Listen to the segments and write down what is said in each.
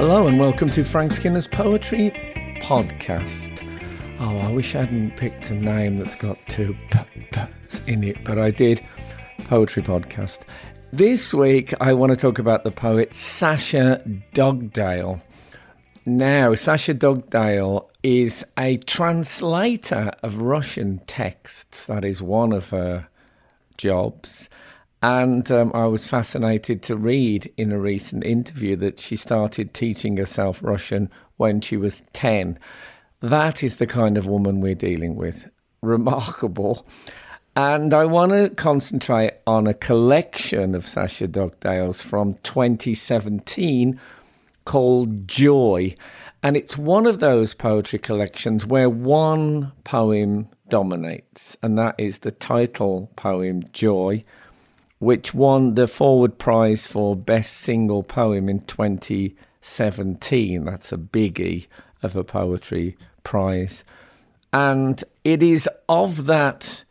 Hello and welcome to Frank Skinner's Poetry Podcast. Oh, I wish I hadn't picked a name that's got two p's in it, but I did. Poetry Podcast. This week I want to talk about the poet Sasha Dugdale. Now, Sasha Dugdale is a translator of Russian texts. That is one of her jobs. And um, I was fascinated to read in a recent interview that she started teaching herself Russian when she was 10. That is the kind of woman we're dealing with. Remarkable. And I want to concentrate on a collection of Sasha Dugdale's from 2017 called Joy. And it's one of those poetry collections where one poem dominates, and that is the title poem Joy which won the Forward Prize for Best Single Poem in 2017. That's a biggie of a poetry prize. And it is of that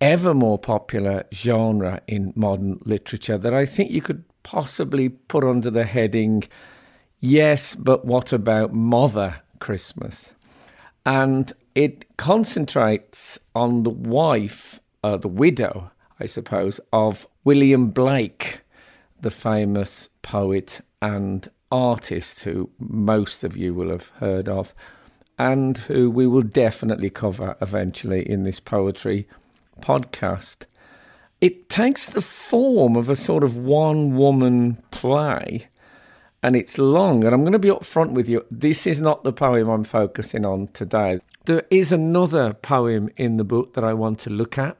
ever more popular genre in modern literature that I think you could possibly put under the heading Yes, but what about Mother Christmas? And it concentrates on the wife, uh, the widow I suppose, of William Blake, the famous poet and artist who most of you will have heard of, and who we will definitely cover eventually in this poetry podcast. It takes the form of a sort of one woman play and it's long. And I'm going to be upfront with you. This is not the poem I'm focusing on today. There is another poem in the book that I want to look at.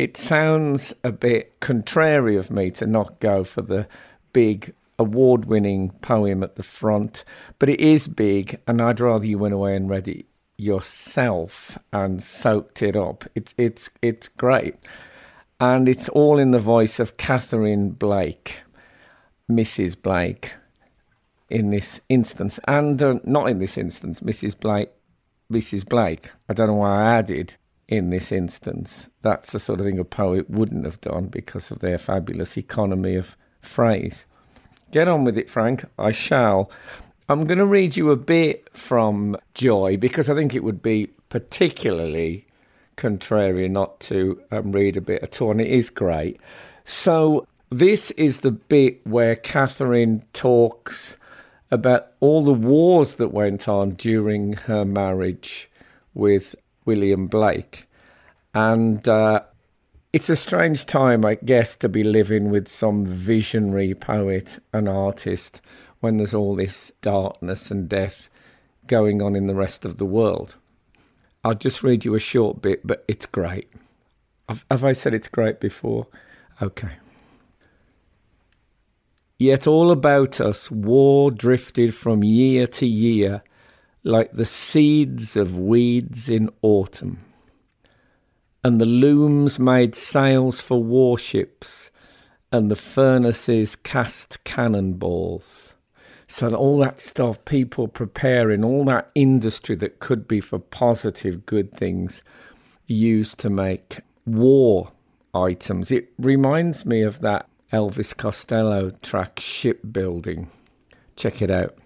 It sounds a bit contrary of me to not go for the big award winning poem at the front, but it is big, and I'd rather you went away and read it yourself and soaked it up. It's it's it's great. And it's all in the voice of Catherine Blake, Mrs. Blake, in this instance, and uh, not in this instance, Mrs. Blake, Mrs. Blake. I don't know why I added in this instance. That's the sort of thing a poet wouldn't have done because of their fabulous economy of phrase. Get on with it, Frank. I shall. I'm going to read you a bit from Joy because I think it would be particularly contrarian not to um, read a bit at all, and it is great. So, this is the bit where Catherine talks about all the wars that went on during her marriage with William Blake. And uh, it's a strange time, I guess, to be living with some visionary poet and artist when there's all this darkness and death going on in the rest of the world. I'll just read you a short bit, but it's great. Have, have I said it's great before? Okay. Yet all about us war drifted from year to year like the seeds of weeds in autumn. And the looms made sails for warships, and the furnaces cast cannonballs. So, all that stuff, people preparing, all that industry that could be for positive, good things, used to make war items. It reminds me of that Elvis Costello track, Shipbuilding. Check it out.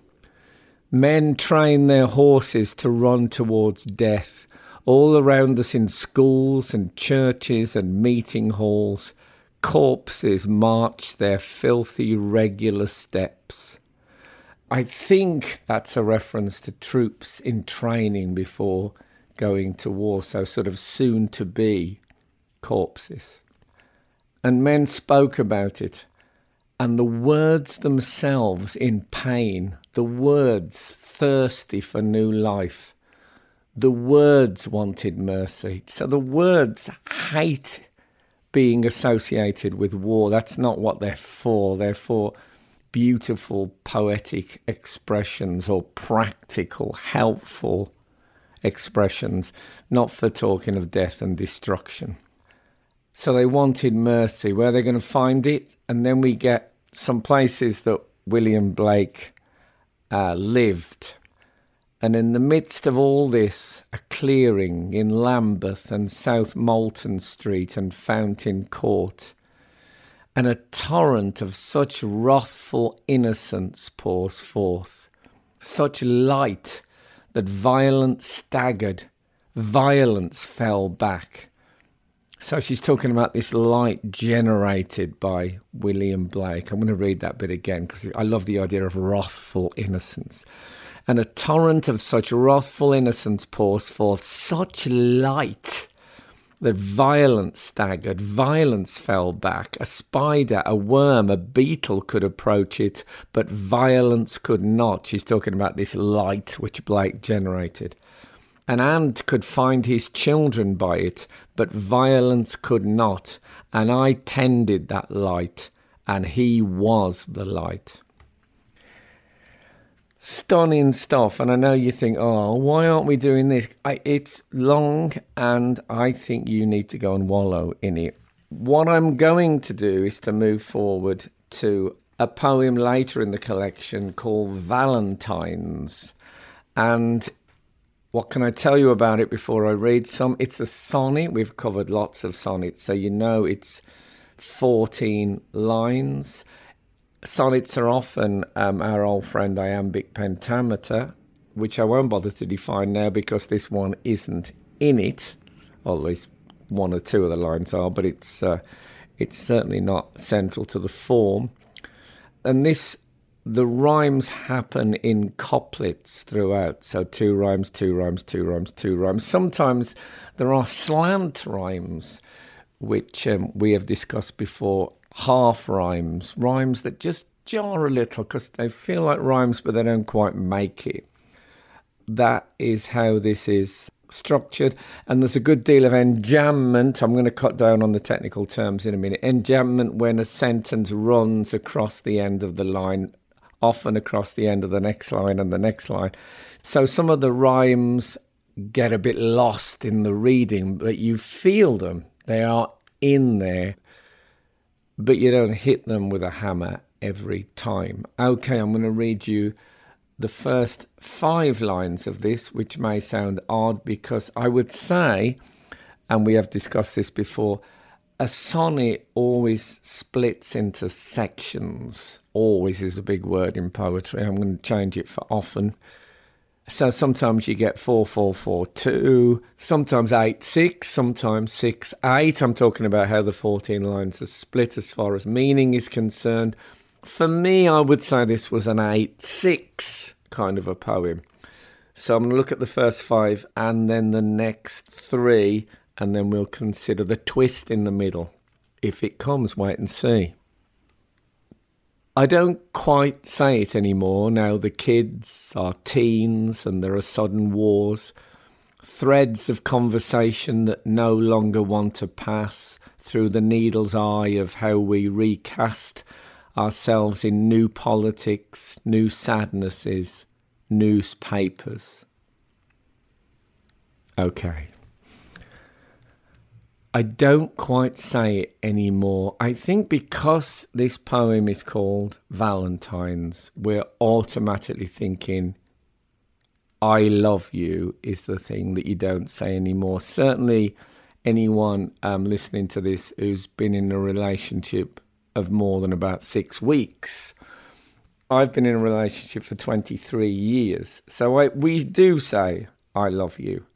Men train their horses to run towards death. All around us in schools and churches and meeting halls, corpses march their filthy, regular steps. I think that's a reference to troops in training before going to war, so sort of soon to be corpses. And men spoke about it and the words themselves in pain, the words thirsty for new life, the words wanted mercy. So the words hate being associated with war. That's not what they're for. They're for beautiful poetic expressions or practical, helpful expressions, not for talking of death and destruction. So they wanted mercy. Where are they're going to find it? And then we get some places that William Blake uh, lived. And in the midst of all this, a clearing in Lambeth and South Molton Street and Fountain Court. and a torrent of such wrathful innocence pours forth, such light that violence staggered, violence fell back. So she's talking about this light generated by William Blake. I'm going to read that bit again because I love the idea of wrathful innocence. And a torrent of such wrathful innocence pours forth, such light that violence staggered, violence fell back. A spider, a worm, a beetle could approach it, but violence could not. She's talking about this light which Blake generated. An ant could find his children by it, but violence could not. And I tended that light, and he was the light. Stunning stuff, and I know you think, oh, why aren't we doing this? I, it's long, and I think you need to go and wallow in it. What I'm going to do is to move forward to a poem later in the collection called Valentine's. And what can I tell you about it before I read some? It's a sonnet. We've covered lots of sonnets, so you know it's 14 lines. Sonnets are often um, our old friend iambic pentameter, which I won't bother to define now because this one isn't in it. Or at least one or two of the lines are, but it's uh, it's certainly not central to the form. And this the rhymes happen in couplets throughout. So two rhymes, two rhymes, two rhymes, two rhymes. Sometimes there are slant rhymes, which um, we have discussed before, half rhymes, rhymes that just jar a little because they feel like rhymes, but they don't quite make it. That is how this is structured, and there's a good deal of enjambment. I'm going to cut down on the technical terms in a minute. Enjambment when a sentence runs across the end of the line often across the end of the next line and the next line. So some of the rhymes get a bit lost in the reading, but you feel them. They are in there, but you don't hit them with a hammer every time. Okay, I'm going to read you the first five lines of this, which may sound odd because I would say, and we have discussed this before, a sonnet always splits into sections. Always is a big word in poetry. I'm going to change it for often. So sometimes you get 4442, sometimes 8 6, sometimes 6 8. I'm talking about how the 14 lines are split as far as meaning is concerned. For me, I would say this was an 8 6 kind of a poem. So I'm going to look at the first five and then the next three and then we'll consider the twist in the middle. If it comes, wait and see. I don't quite say it anymore now. The kids are teens and there are sudden wars, threads of conversation that no longer want to pass through the needle's eye of how we recast ourselves in new politics, new sadnesses, newspapers. Okay. I don't quite say it anymore. I think because this poem is called Valentine's, we're automatically thinking, I love you is the thing that you don't say anymore. Certainly, anyone um, listening to this who's been in a relationship of more than about six weeks. I've been in a relationship for 23 years. So I, we do say, I love you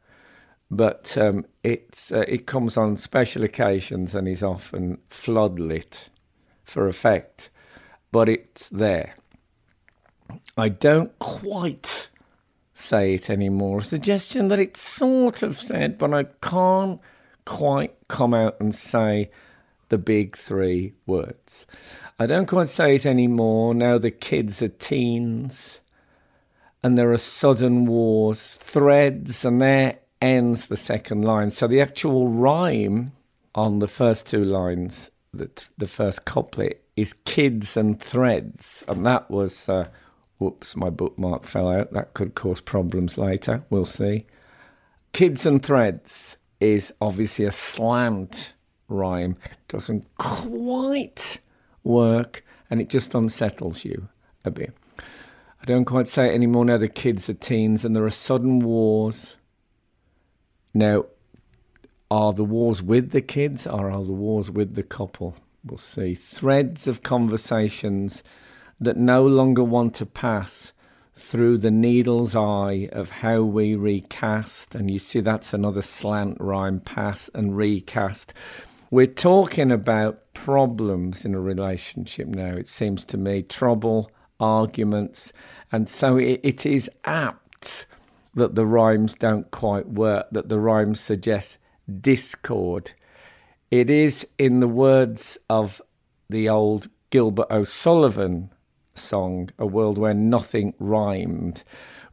but um, it's uh, it comes on special occasions and is often floodlit for effect, but it's there. I don't quite say it anymore. A suggestion that it's sort of said, but I can't quite come out and say the big three words. I don't quite say it anymore. Now the kids are teens and there are sudden wars, threads, and they're ends the second line. So the actual rhyme on the first two lines, the, the first couplet, is kids and threads. And that was, uh, whoops, my bookmark fell out. That could cause problems later. We'll see. Kids and threads is obviously a slant rhyme. Doesn't quite work and it just unsettles you a bit. I don't quite say it anymore now. The kids are teens and there are sudden wars now, are the wars with the kids or are the wars with the couple? we'll see. Threads of conversations that no longer want to pass through the needle's eye of how we recast. And you see, that's another slant rhyme pass and recast. We're talking about problems in a relationship now, it seems to me, trouble, arguments. And so it, it is apt that the rhymes don't quite work, that the rhymes suggest discord. It is, in the words of the old Gilbert O'Sullivan song, A World Where Nothing Rhymed.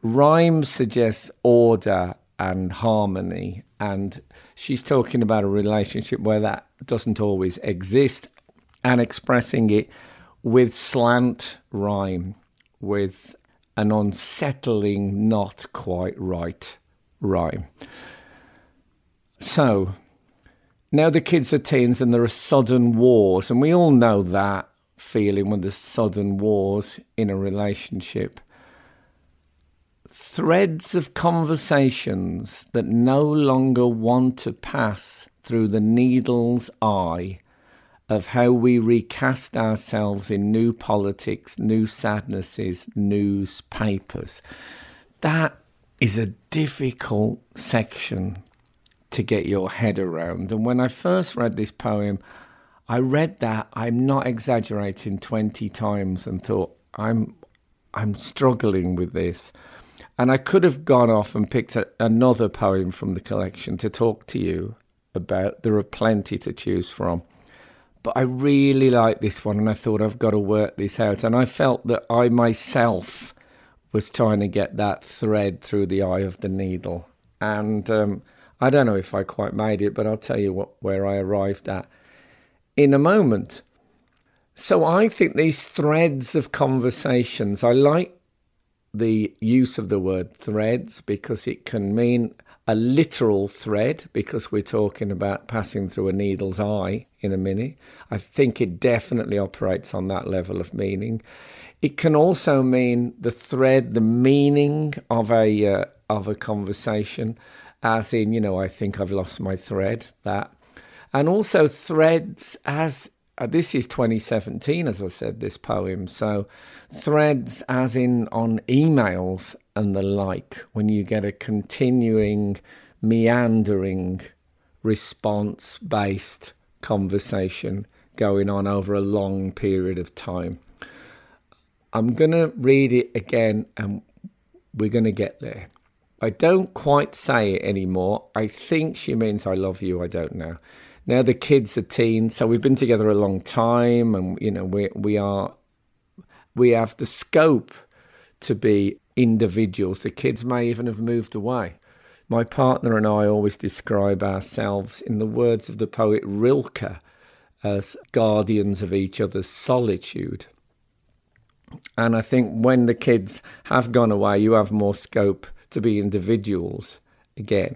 Rhyme suggests order and harmony, and she's talking about a relationship where that doesn't always exist and expressing it with slant rhyme, with an unsettling, not quite right rhyme. So, now the kids are teens and there are sudden wars, and we all know that feeling when there's sudden wars in a relationship. Threads of conversations that no longer want to pass through the needle's eye of how we recast ourselves in new politics, new sadnesses, newspapers. That is a difficult section to get your head around. And when I first read this poem, I read that, I'm not exaggerating, 20 times and thought, I'm, I'm struggling with this. And I could have gone off and picked a, another poem from the collection to talk to you about. There are plenty to choose from. But I really like this one and I thought I've got to work this out. And I felt that I myself was trying to get that thread through the eye of the needle. And um, I don't know if I quite made it, but I'll tell you what, where I arrived at in a moment. So I think these threads of conversations, I like the use of the word threads because it can mean a literal thread because we're talking about passing through a needle's eye in a minute. I think it definitely operates on that level of meaning. It can also mean the thread, the meaning of a uh, of a conversation, as in, you know, I think I've lost my thread. That and also threads as uh, this is 2017 as i said this poem. So threads as in on emails and the like when you get a continuing meandering response based conversation going on over a long period of time. I'm going to read it again and we're going to get there. I don't quite say it anymore. I think she means i love you i don't know now the kids are teens, so we've been together a long time, and you know we we are we have the scope to be individuals. The kids may even have moved away. My partner and I always describe ourselves, in the words of the poet Rilke, as guardians of each other's solitude. And I think when the kids have gone away, you have more scope to be individuals again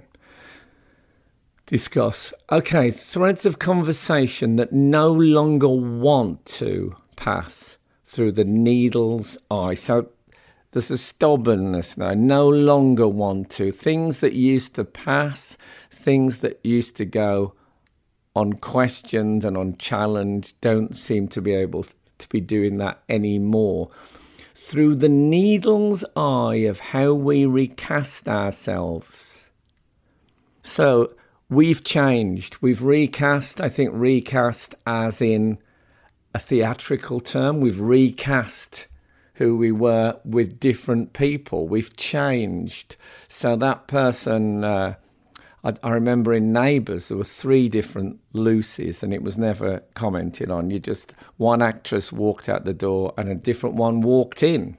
discuss. Okay, threads of conversation that no longer want to pass through the needle's eye. So there's a stubbornness now, no longer want to. Things that used to pass, things that used to go unquestioned and unchallenged, don't seem to be able to be doing that anymore. Through the needle's eye of how we recast ourselves. So, we've changed. We've recast, I think, recast as in a theatrical term. We've recast who we were with different people. We've changed. So that person, uh, I, I, remember in Neighbours, there were three different Lucys and it was never commented on. You just, one actress walked out the door and a different one walked in.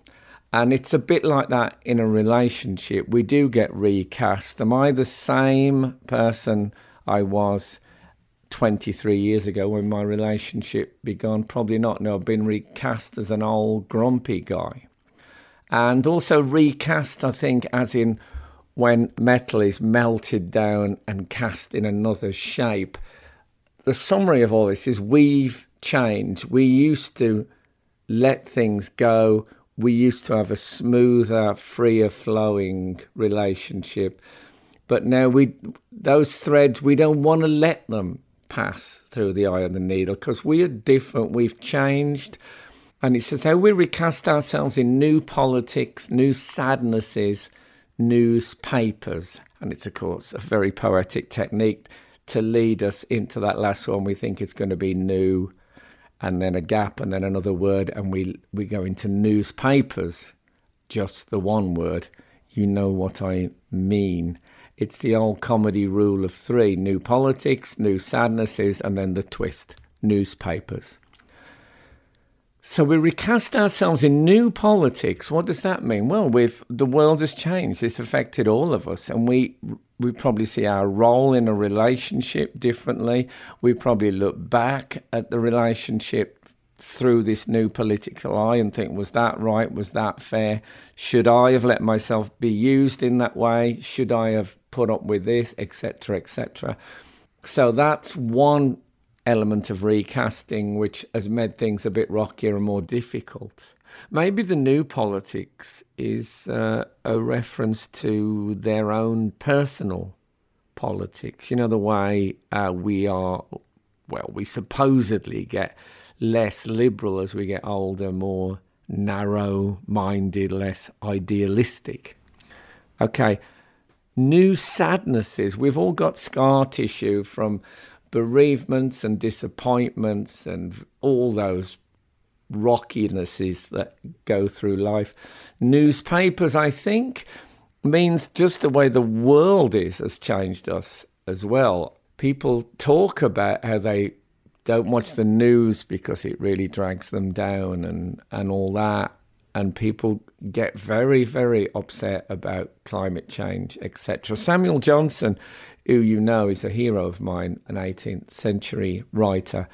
And it's a bit like that in a relationship. We do get recast. Am I the same person I was 23 years ago when my relationship began? Probably not. No, I've been recast as an old grumpy guy. And also recast, I think, as in when metal is melted down and cast in another shape. The summary of all this is we've changed. We used to let things go we used to have a smoother, freer flowing relationship. But now we those threads we don't want to let them pass through the eye of the needle because we are different, we've changed. And it says how we recast ourselves in new politics, new sadnesses, newspapers. And it's, of course, a very poetic technique to lead us into that last one we think is going to be new, and then a gap, and then another word, and we, we go into newspapers, just the one word. You know what I mean. It's the old comedy rule of three new politics, new sadnesses, and then the twist newspapers. So we recast ourselves in new politics. What does that mean? Well, we've the world has changed. It's affected all of us, and we we probably see our role in a relationship differently. We probably look back at the relationship through this new political eye and think, was that right? Was that fair? Should I have let myself be used in that way? Should I have put up with this, etc., etc.? So that's one element of recasting which has made things a bit rockier and more difficult. Maybe the new politics is uh, a reference to their own personal politics. You know, the way uh, we are, well, we supposedly get less liberal as we get older, more narrow minded, less idealistic. Okay, new sadnesses. We've all got scar tissue from bereavements and disappointments and all those rockinesses that go through life. Newspapers, I think, means just the way the world is has changed us as well. People talk about how they don't watch the news because it really drags them down and, and all that. And people get very, very upset about climate change, etc. Samuel Johnson, who you know is a hero of mine, an 18th century writer,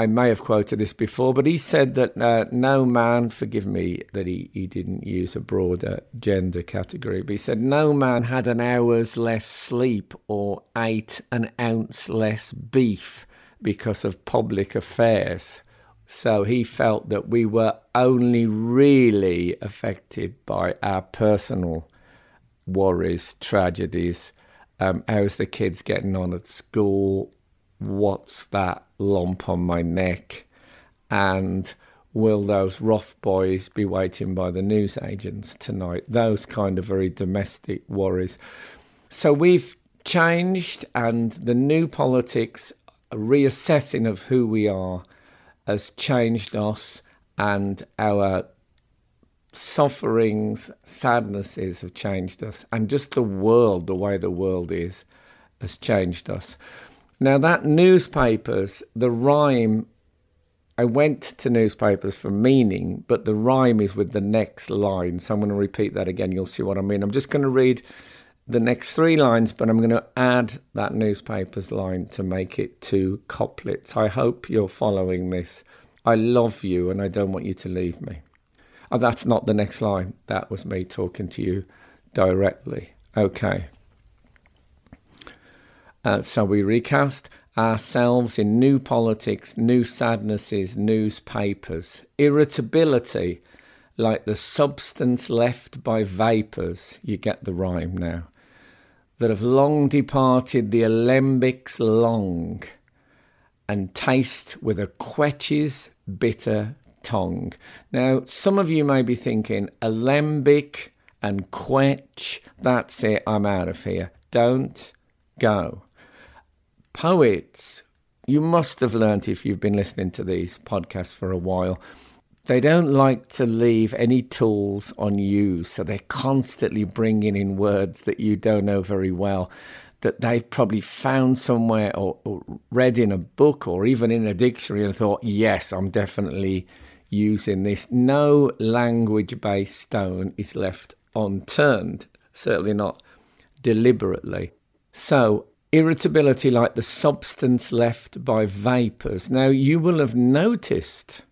I may have quoted this before, but he said that uh, no man, forgive me that he, he didn't use a broader gender category, but he said no man had an hour's less sleep or ate an ounce less beef because of public affairs. So he felt that we were only really affected by our personal worries, tragedies. Um, how's the kids getting on at school? What's that lump on my neck? And will those rough boys be waiting by the newsagents tonight? Those kind of very domestic worries. So we've changed, and the new politics reassessing of who we are has changed us and our sufferings, sadnesses have changed us, and just the world, the way the world is, has changed us. Now, that newspapers, the rhyme, I went to newspapers for meaning, but the rhyme is with the next line. So I'm going to repeat that again. You'll see what I mean. I'm just going to read the next three lines, but I'm going to add that newspaper's line to make it two couplets. I hope you're following this. I love you and I don't want you to leave me. Oh, that's not the next line. That was me talking to you directly. Okay. Uh, so we recast ourselves in new politics, new sadnesses, newspapers, irritability, like the substance left by vapours. You get the rhyme now that have long departed the alembics long, and taste with a quetsch's bitter tongue. Now, some of you may be thinking, alembic and quench, that's it, I'm out of here. Don't go. Poets, you must have learnt if you've been listening to these podcasts for a while they don't like to leave any tools unused, so they're constantly bringing in words that you don't know very well, that they've probably found somewhere or, or read in a book or even in a dictionary and thought, yes, I'm definitely using this. No language based stone is left unturned, certainly not deliberately. So, irritability like the substance left by vapours. Now, you will have noticed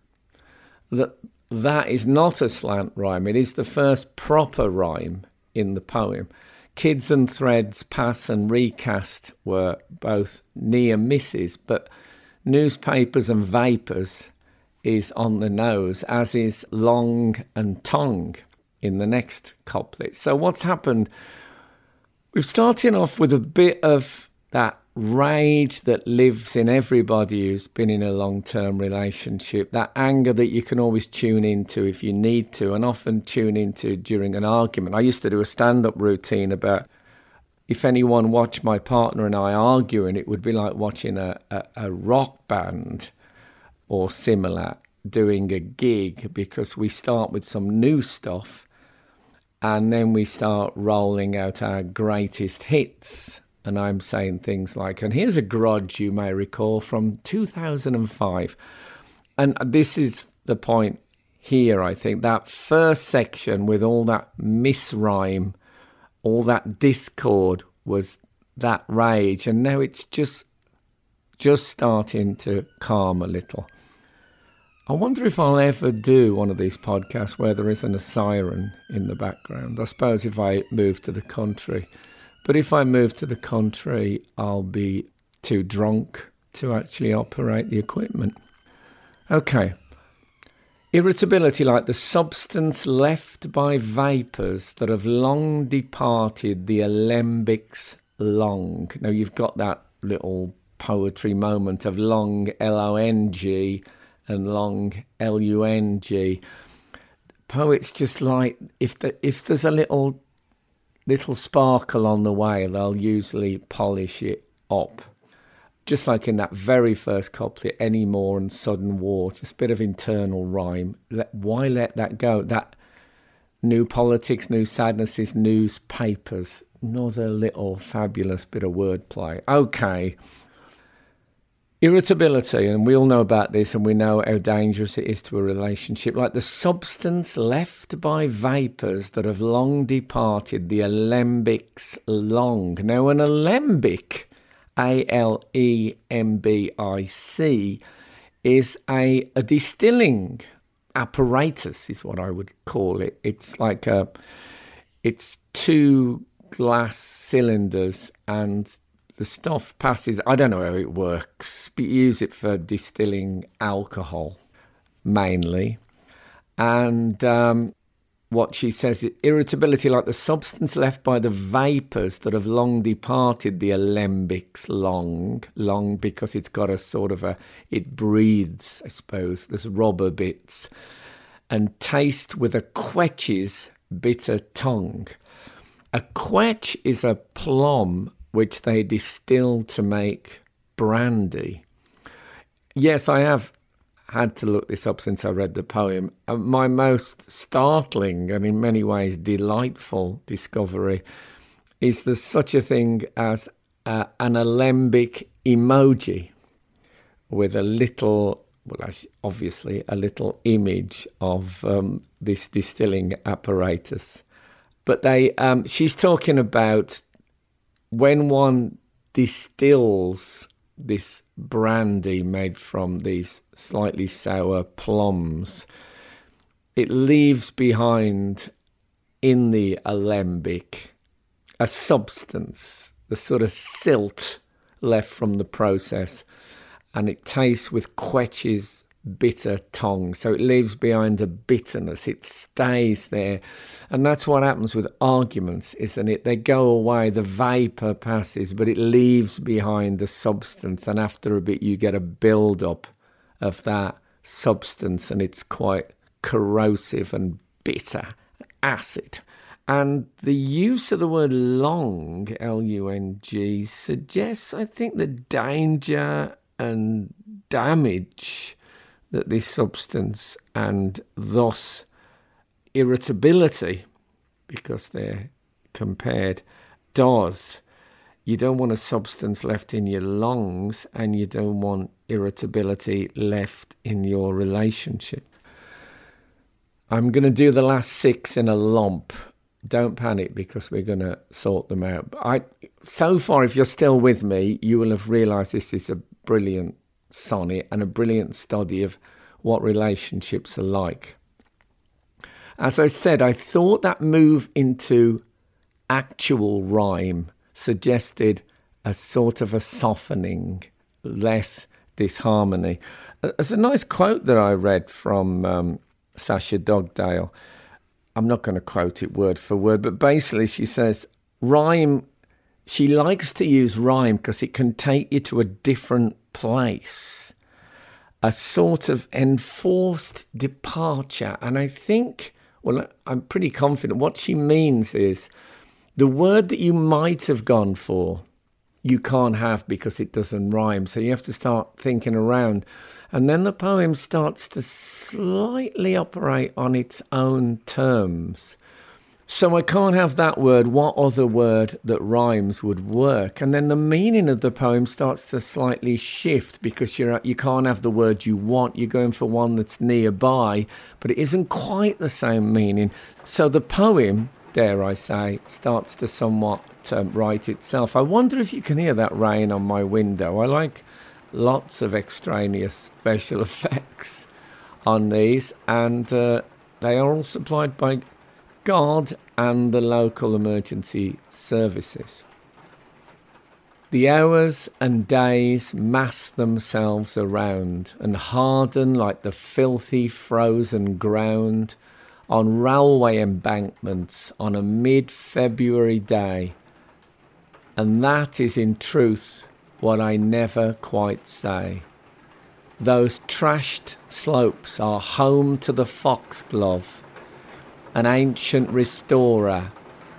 that that is not a slant rhyme. It is the first proper rhyme in the poem. Kids and threads, pass and recast were both near misses, but newspapers and vapors is on the nose, as is long and tongue in the next couplet. So what's happened? We've started off with a bit of that rage that lives in everybody who's been in a long term relationship, that anger that you can always tune into if you need to, and often tune into during an argument. I used to do a stand up routine about if anyone watched my partner and I arguing, it would be like watching a, a, a rock band or similar doing a gig because we start with some new stuff and then we start rolling out our greatest hits. And I'm saying things like, and here's a grudge you may recall from 2005. And this is the point here, I think. That first section with all that misrhyme, all that discord was that rage. And now it's just just starting to calm a little. I wonder if I'll ever do one of these podcasts where there isn't a siren in the background. I suppose if I move to the country. But if I move to the country, I'll be too drunk to actually operate the equipment. Okay. Irritability like the substance left by vapours that have long departed the alembics long. Now you've got that little poetry moment of long L O N G and long L U N G. Poets just like if the, if there's a little little sparkle on the way, they'll usually polish it up. Just like in that very first couplet, any more and sudden war, just a bit of internal rhyme. Let, why let that go? That new politics, new sadnesses, newspapers. Another little fabulous bit of wordplay. Okay, Irritability, and we all know about this, and we know how dangerous it is to a relationship, like the substance left by vapours that have long departed, the alembics long. Now, an alembic, A L E M B I C, is a, a distilling apparatus, is what I would call it. It's like a, it's two glass cylinders and the stuff passes. I don't know how it works, but you use it for distilling alcohol mainly. And um, what she says irritability like the substance left by the vapours that have long departed the alembics long long because it's got a sort of a it breathes i suppose there's rubber bits and taste with a quetsches bitter tongue a quetsch is a plum which they distill to make brandy. Yes, I have had to look this up since I read the poem. Uh, my most startling and in many ways delightful discovery is there's such a thing as uh, an alembic emoji with a little, well, obviously, a little image of um, this distilling apparatus. But they, um, she's talking about when one distills this brandy made from these slightly sour plums, it leaves behind in the alembic a substance, the sort of silt left from the process, and it tastes with quetsches bitter tongue. So it leaves behind a bitterness. It stays there. And that's what happens with arguments, isn't it? They go away, the vapor passes, but it leaves behind the substance. And after a bit, you get a build up of that substance, and it's quite corrosive and bitter, acid. And the use of the word long, L U N G, suggests, I think, the danger and damage that this substance and thus irritability, because they're compared, does. You don't want a substance left in your lungs and you don't want irritability left in your relationship. I'm going to do the last six in a lump. Don't panic because we're going to sort them out. I, so far, if you're still with me, you will have realized this is a brilliant sonnet and a brilliant study of what relationships are like. As I said, I thought that move into actual rhyme suggested a sort of a softening, less disharmony. There's a nice quote that I read from um, Sasha Dugdale. I'm not going to quote it word for word, but basically she says, rhyme she likes to use rhyme because it can take you to a different place, a sort of enforced departure. And I think, well, I'm pretty confident what she means is the word that you might have gone for, you can't have because it doesn't rhyme. So you have to start thinking around. And then the poem starts to slightly operate on its own terms. So I can't have that word. What other word that rhymes would work? And then the meaning of the poem starts to slightly shift because you're you can't have the word you want. You're going for one that's nearby, but it isn't quite the same meaning. So the poem, dare I say, starts to somewhat um, write itself. I wonder if you can hear that rain on my window. I like lots of extraneous special effects on these, and uh, they are all supplied by God and the local emergency services. The hours and days mass themselves around and harden like the filthy frozen ground on railway embankments on a mid February day. And that is in truth what I never quite say. Those trashed slopes are home to the foxglove an ancient restorer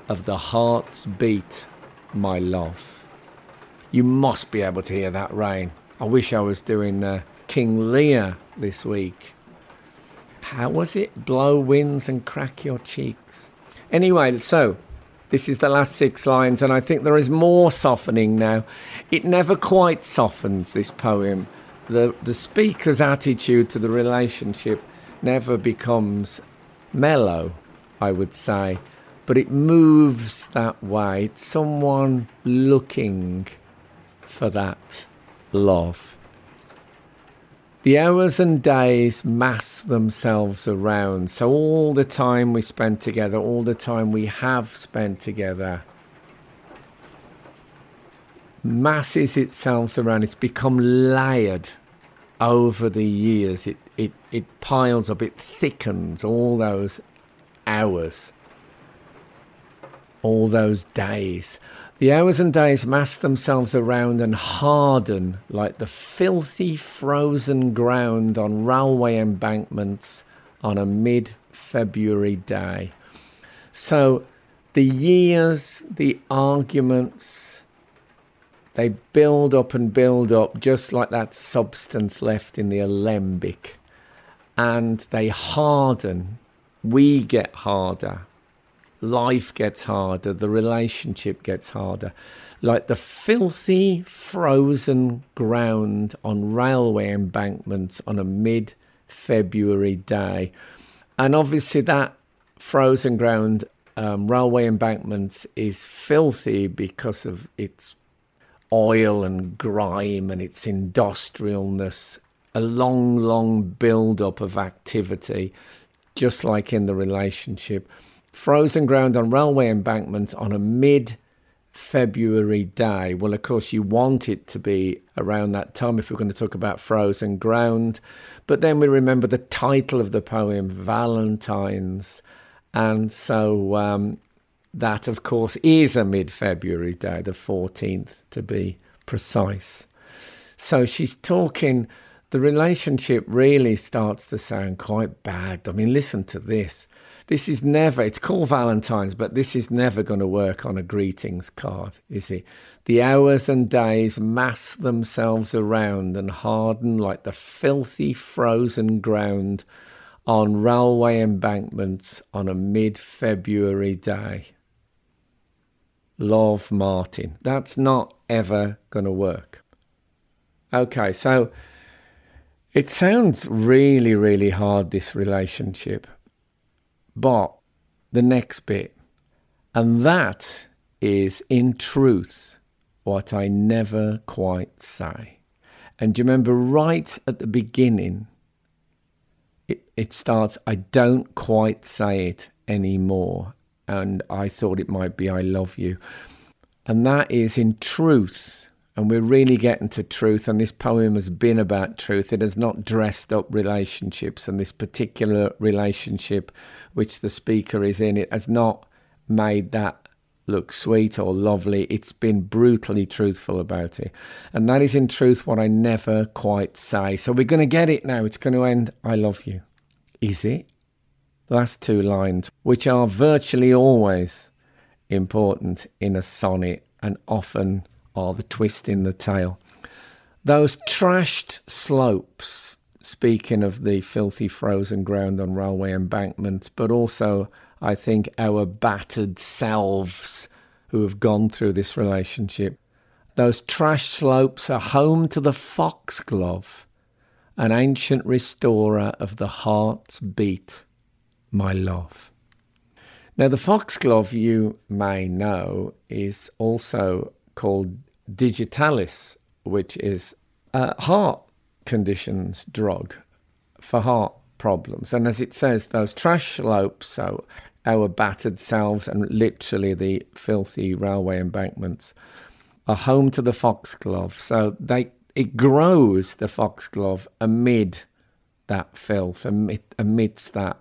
of the heart's beat, my love. You must be able to hear that rain. I wish I was doing uh, King Lear this week. How was it? Blow winds and crack your cheeks. Anyway, so this is the last six lines, and I think there is more softening now. It never quite softens, this poem. The, the speaker's attitude to the relationship never becomes mellow, I would say, but it moves that way. It's someone looking for that love. The hours and days mass themselves around. So, all the time we spend together, all the time we have spent together, masses itself around. It's become layered over the years. It, it, it piles up, it thickens all those hours. All those days. The hours and days mass themselves around and harden like the filthy frozen ground on railway embankments on a mid February day. So the years, the arguments, they build up and build up just like that substance left in the alembic. And they harden we get harder. Life gets harder. The relationship gets harder. Like the filthy, frozen ground on railway embankments on a mid February day. And obviously, that frozen ground, um, railway embankments, is filthy because of its oil and grime and its industrialness, a long, long build up of activity just like in the relationship. Frozen ground on railway embankments on a mid February day. Well, of course, you want it to be around that time if we're going to talk about frozen ground. But then we remember the title of the poem, Valentine's. And so um, that, of course, is a mid February day, the 14th to be precise. So she's talking the relationship really starts to sound quite bad. I mean, listen to this. This is never, it's called Valentine's, but this is never going to work on a greetings card, is it? The hours and days mass themselves around and harden like the filthy frozen ground on railway embankments on a mid February day. Love Martin. That's not ever going to work. Okay, so it sounds really, really hard, this relationship. But the next bit, and that is in truth what I never quite say. And do you remember right at the beginning, it, it starts, I don't quite say it anymore. And I thought it might be, I love you. And that is in truth and we're really getting to truth. And this poem has been about truth. It has not dressed up relationships. And this particular relationship, which the speaker is in, it has not made that look sweet or lovely. It's been brutally truthful about it. And that is in truth what I never quite say. So we're going to get it now. It's going to end I love you. Is it? Last two lines, which are virtually always important in a sonnet and often are the twist in the tale. Those trashed slopes, speaking of the filthy frozen ground on railway embankments, but also I think, our battered selves who have gone through this relationship. Those trash slopes are home to the foxglove, an ancient restorer of the heart's beat, my love. Now, the foxglove, you may know, is also called digitalis, which is a heart conditions drug for heart problems. And as it says, those trash slopes, so our battered selves and literally the filthy railway embankments are home to the foxglove. So they it grows the foxglove amid that filth, amid, amidst that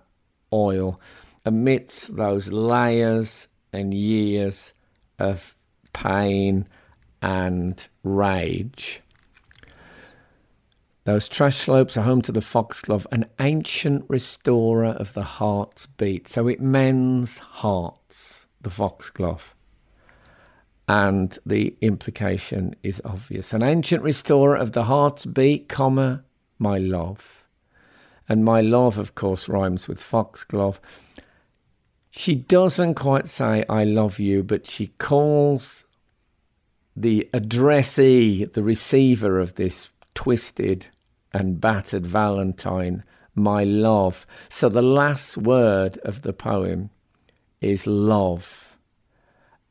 oil, amidst those layers and years of pain and rage. Those trash slopes are home to the foxglove, an ancient restorer of the heart's beat. So it mends hearts, the foxglove. And the implication is obvious. An ancient restorer of the heart's beat, comma, my love. And my love, of course, rhymes with foxglove. She doesn't quite say, I love you, but she calls the addressee, the receiver of this twisted and battered Valentine, my love. So the last word of the poem is love.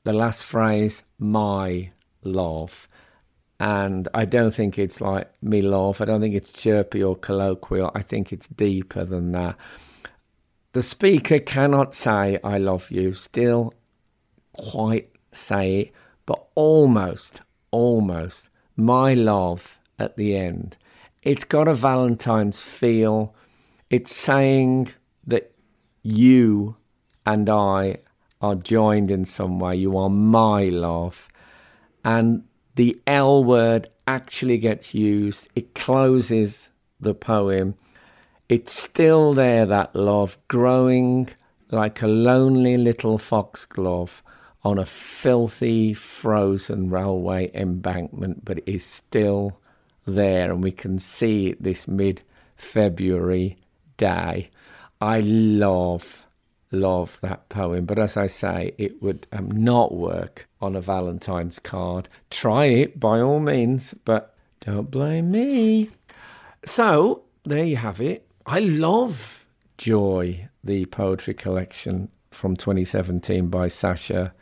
The last phrase, my love. And I don't think it's like me love. I don't think it's chirpy or colloquial. I think it's deeper than that. The speaker cannot say, I love you, still quite say it, but almost, almost, my love at the end. It's got a Valentine's feel. It's saying that you and I are joined in some way. You are my love. And the L word actually gets used. It closes the poem. It's still there, that love, growing like a lonely little foxglove on a filthy, frozen railway embankment, but it is still there, and we can see it this mid February day. I love, love that poem, but as I say, it would um, not work on a Valentine's card. Try it by all means, but don't blame me. So, there you have it. I love Joy, the poetry collection from 2017 by Sasha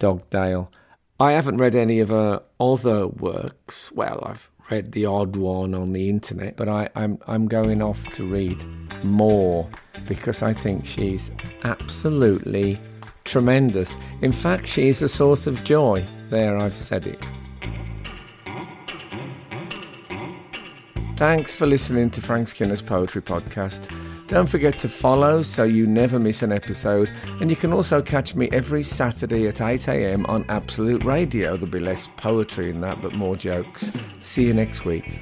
Dugdale. I haven't read any of her other works. Well, I've read the odd one on the internet, but I, I'm I'm going off to read more because I think she's absolutely tremendous. In fact, she is a source of joy. There, I've said it. Thanks for listening to Frank Skinner's Poetry Podcast. Don't forget to follow so you never miss an episode. And you can also catch me every Saturday at 8am on Absolute Radio. There'll be less poetry in that, but more jokes. See you next week.